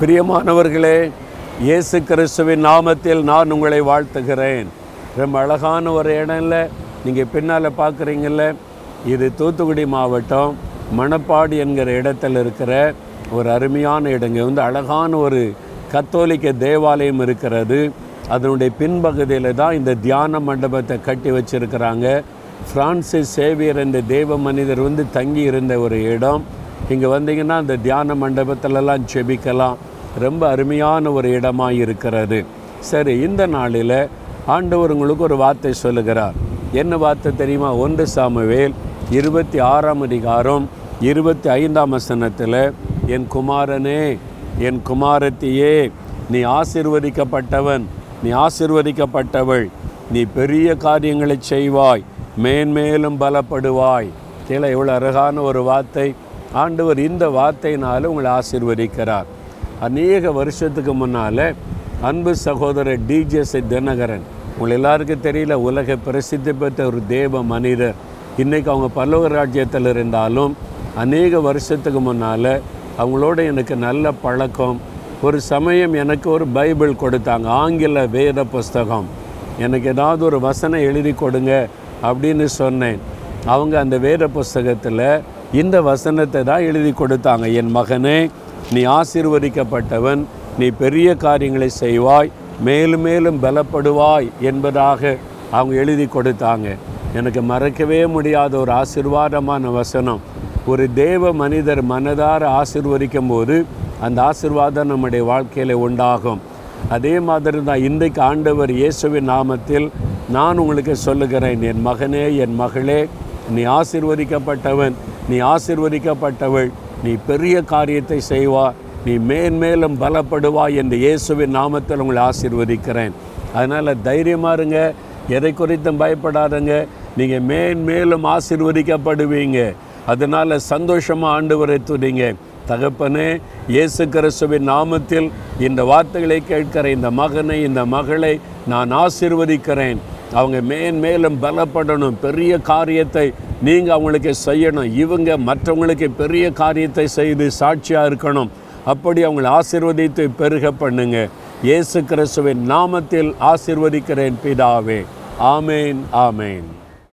பிரியமானவர்களே இயேசு கிறிஸ்துவின் நாமத்தில் நான் உங்களை வாழ்த்துகிறேன். ரொம்ப அழகான ஒரு இடம்ல நீங்கள் பின்னால் பார்க்குறீங்கள இது தூத்துக்குடி மாவட்டம் மணப்பாடு என்கிற இடத்துல இருக்கிற ஒரு அருமையான இடங்க வந்து அழகான ஒரு கத்தோலிக்க தேவாலயம் இருக்கிறது. அதனுடைய பின்பகுதியில் தான் இந்த தியான மண்டபத்தை கட்டி வச்சிருக்கிறாங்க. ஃப்ரான்சிஸ் சேவியர் என்ற தேவ மனிதர் வந்து தங்கி இருந்த ஒரு இடம். இங்கே வந்தீங்கன்னா இந்த தியான மண்டபத்திலலாம் செபிக்கலாம். ரொம்ப அருமையான ஒரு இடமாக இருக்கிறது. சரி இந்த நாளில் ஆண்டவர் உங்களுக்கு ஒரு வார்த்தை சொல்லுகிறார். என்ன வார்த்தை தெரியுமா? ஒன்று சாமுவேல் இருபத்தி ஆறாம் அதிகாரம் இருபத்தி ஐந்தாம் வசனத்தில் என் குமாரனே என் குமாரத்தியே நீ ஆசிர்வதிக்கப்பட்டவன் நீ ஆசிர்வதிக்கப்பட்டவள். நீ பெரிய காரியங்களை செய்வாய் மேன்மேலும் பலப்படுவாய். கீழே இவ்வளோ அழகான ஒரு வார்த்தை. ஆண்டவர் இந்த வார்த்தையினால் உங்களை ஆசிர்வதிக்கிறார். அநேக வருஷத்துக்கு முன்னால் அன்பு சகோதரர் டிஜிஎஸ்ஐ தினகரன். உங்களை எல்லாருக்கும் தெரியல உலக பிரசித்தி பெற்ற ஒரு தேவ மனிதர். இன்றைக்கி அவங்க பல்லவ ராஜ்யத்தில் இருந்தாலும் அநேக வருஷத்துக்கு முன்னால் அவங்களோட எனக்கு நல்ல பழக்கம். ஒரு சமயம் எனக்கு ஒரு பைபிள் கொடுத்தாங்க ஆங்கில வேத புஸ்தகம். எனக்கு ஏதாவது ஒரு வசனம் எழுதி கொடுங்க அப்படின்னு சொன்னேன். அவங்க அந்த வேத புஸ்தகத்தில் இந்த வசனத்தை தான் எழுதி கொடுத்தாங்க. என் மகனே நீ ஆசீர்வதிக்கப்பட்டவன் நீ பெரிய காரியங்களை செய்வாய் மேலும் மேலும் பலப்படுவாய் என்பதாக அவங்க எழுதி கொடுத்தாங்க. எனக்கு மறக்கவே முடியாத ஒரு ஆசீர்வாதமான வசனம். ஒரு தேவ மனிதர் மனதார ஆசிர்வதிக்கும் போது அந்த ஆசிர்வாதம் நம்முடைய வாழ்க்கையில் உண்டாகும். அதே மாதிரி தான் இன்றைக்கு ஆண்டவர் இயேசுவின் நாமத்தில் நான் உங்களுக்கு சொல்லுகிறேன். என் மகனே என் மகளே நீ ஆசீர்வதிக்கப்பட்டவன் நீ ஆசிர்வதிக்கப்பட்டவள் நீ பெரிய காரியத்தை செய்வா நீ மேன்மேலும் பலப்படுவாய் என்று இயேசுவின் நாமத்தில் உங்களை ஆசீர்வதிக்கிறேன். அதனால் தைரியமாக இருங்க எதை குறித்தும் பயப்படாதங்க நீங்கள் மேன்மேலும் ஆசிர்வதிக்கப்படுவீங்க. அதனால் சந்தோஷமாக ஆண்டவரை துடிங்க தகப்பனே இயேசு கிறிஸ்துவின் நாமத்தில் இந்த வார்த்தைகளை கேட்கிற இந்த மகனை இந்த மகளை நான் ஆசிர்வதிக்கிறேன். அவங்க மேன்மேலும் பலப்படணும் பெரிய காரியத்தை நீங்கள் அவங்களுக்கு செய்யணும். இவங்க மற்றவங்களுக்கு பெரிய காரியத்தை செய்து சாட்சியாக இருக்கணும். அப்படி அவங்களை ஆசிர்வதித்து பெருக பண்ணுங்க. இயேசு கிறிஸ்துவின் நாமத்தில் ஆசிர்வதிக்கிறேன் பிதாவே. ஆமேன் ஆமேன்.